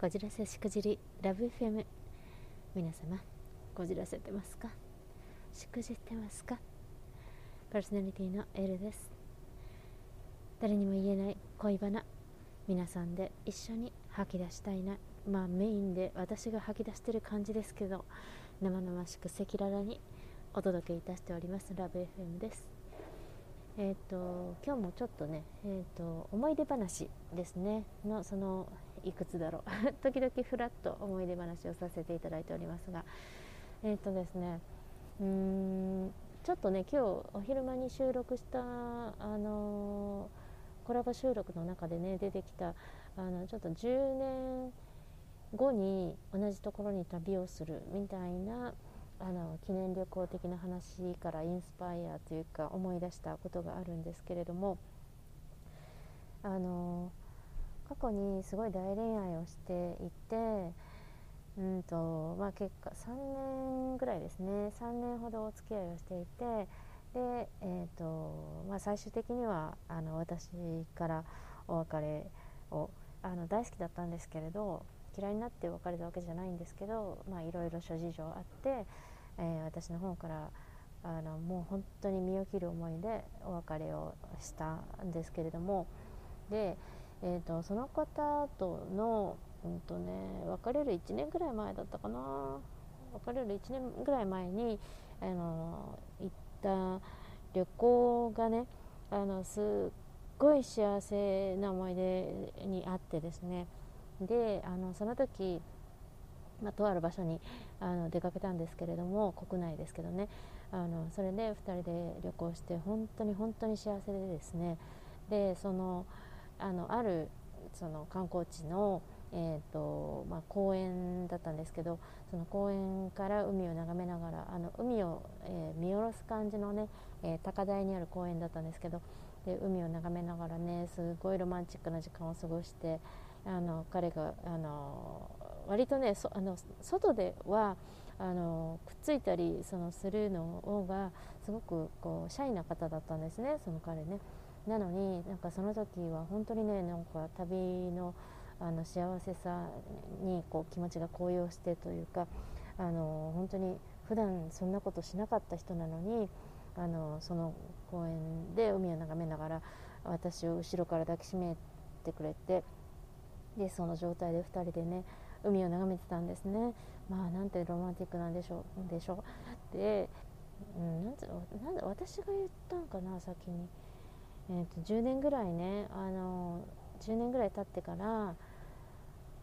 こじらせしくじりラブ FM 皆様こじらせてますか？しくじってますか？パーソナリティのエルです。誰にも言えない恋バナ。皆さんで一緒に吐き出したいな。まあメインで私が吐き出してる感じですけど生々しく赤裸々にお届けいたしておりますラブ FM です。えっ、ー、と今日もちょっとね、えーと、思い出話ですね。のそのいくつだろう。時々ふらっと思い出話をさせていただいておりますが。えっ、とですねうーんちょっとね今日お昼間に収録したあのコラボ収録の中でね出てきたあのちょっと10年後に同じところに旅をするみたいなあの記念旅行的な話からインスパイアというか思い出したことがあるんですけれどもあの過去にすごい大恋愛をしていてうんとまあ、結果3年ぐらいですね。3年ほどお付き合いをしていてで、えーとまあ、最終的にはあの私からお別れをあの大好きだったんですけれど嫌いになって別れたわけじゃないんですけどいろいろ諸事情あって、えー、私の方からあのもう本当に身を切る思いでお別れをしたんですけれどもで、えーと、その方との、うんとね、別れる1年ぐらい前だったかな。別れる1年ぐらい前にあの行った旅行がねあのすっごい幸せな思い出にあってですね。であのその時、ま、とある場所にあの出かけたんですけれども国内ですけどね。あのそれで2人で旅行して本当に本当に幸せでですね。でそのあのあるその観光地の、えーとまあ、公園だったんですけどその公園から海を眺めながらあの海を、えー、見下ろす感じのね、えー、高台にある公園だったんですけどで海を眺めながらねすごいロマンチックな時間を過ごしてあの彼があの割とねあの外ではあのくっついたりそのするのがすごくこうシャイな方だったんですねその彼ね。なのになんかその時は本当にねなんか旅のあの幸せさにこう気持ちが高揚してというかあの本当に普段そんなことしなかった人なのにあのその公園で海を眺めながら私を後ろから抱きしめてくれてでその状態で2人でね海を眺めてたんですね。まあなんてロマンティックなんでしょうでしょう。で、うん、なんなんで私が言ったんかな先に、えーと、10年ぐらいねあの10年ぐらい経ってから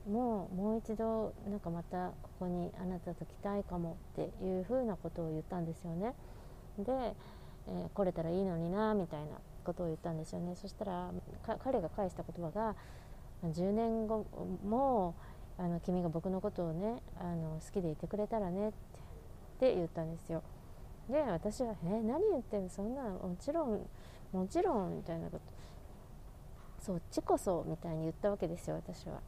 もうもう一度なんかまたここにあなたと来たいかもっていうふうなことを言ったんですよね。で、えー、来れたらいいのになみたいなことを言ったんですよね。そしたら彼が返した言葉が10年後もあの君が僕のことをねあの好きでいてくれたらねって言ったんですよ。で私は「え何言ってんの？そんなもちろんもちろん」みたいなことそっちこそみたいに言ったわけですよ私は。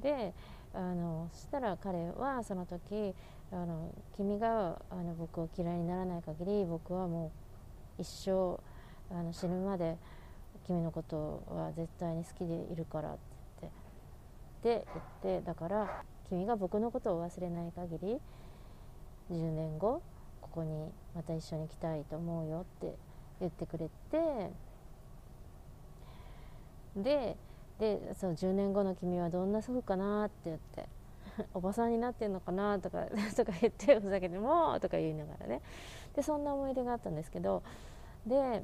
であのそしたら彼はその時あの君があの僕を嫌いにならない限り僕はもう一生あの死ぬまで君のことは絶対に好きでいるからってって言ってだから君が僕のことを忘れない限り10年後ここにまた一緒に来たいと思うよって言ってくれてででその10年後の君はどんな祖父かなって言って おばさんになってんのかなとか とか言ってふざけてもとか言いながらね。でそんな思い出があったんですけどで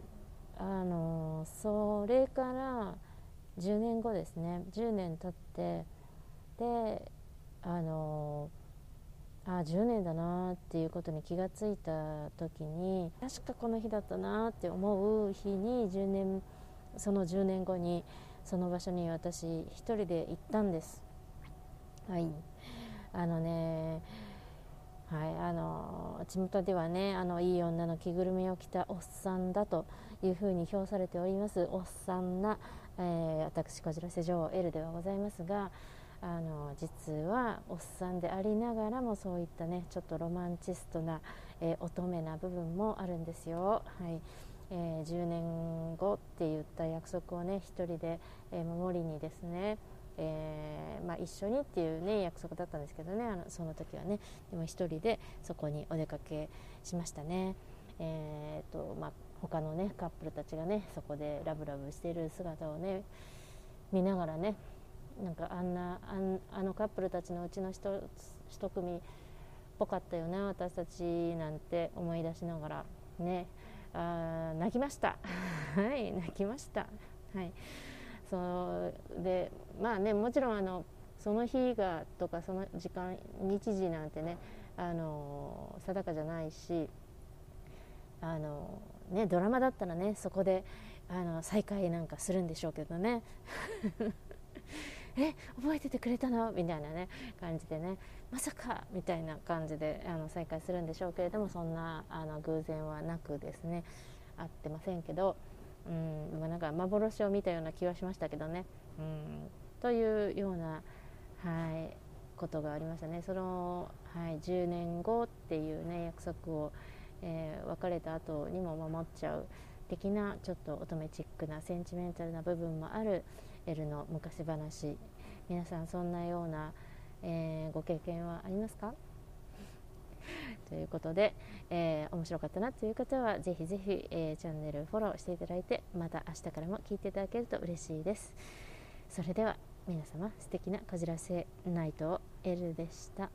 あのそれから10年後ですね。10年経ってであのあ10年だなっていうことに気がついた時に確かこの日だったなって思う日に10年その10年後にその場所に私一人で行ったんです。はい。あのねはいあの地元ではねあのいい女の着ぐるみを着たおっさんだというふうに評されております。おっさんな、えー、私こじらせ女王 L ではございますがあの実はおっさんでありながらもそういったねちょっとロマンチストな、えー、乙女な部分もあるんですよ。はいえー、10年後って言った約束をね一人で、えー、守りにですね、えー、まあ、一緒にっていうね約束だったんですけどねあのその時はねでも1人でそこにお出かけしましたね。えーとまあ、他のねカップルたちがねそこでラブラブしている姿をね見ながらねなんかあんなあのカップルたちのうちの一組っぽかったよな私たちなんて思い出しながら。ね。あ泣きました。はい泣きました。はい。そうでまあねもちろんあのその日がとかその時間日時なんてねあの定かじゃないしあのねドラマだったらねそこであの再会なんかするんでしょうけどね。え覚えててくれたの？みたいなね感じでねまさかみたいな感じであの再会するんでしょうけれどもそんなあの偶然はなくですね会ってませんけど、うん、なんか幻を見たような気はしましたけどね、うん、というような、はい、ことがありましたね。その、はい、10年後っていうね約束を、えー、別れた後にも守っちゃう的なちょっと乙女チックなセンチメンタルな部分もあるエルの昔話。皆さんそんなような、えー、ご経験はありますか？ということで、えー、面白かったなという方はぜひぜひ、えー、チャンネルフォローしていただいてまた明日からも聞いていただけると嬉しいです。それでは皆様素敵なこじらせナイトを L でした。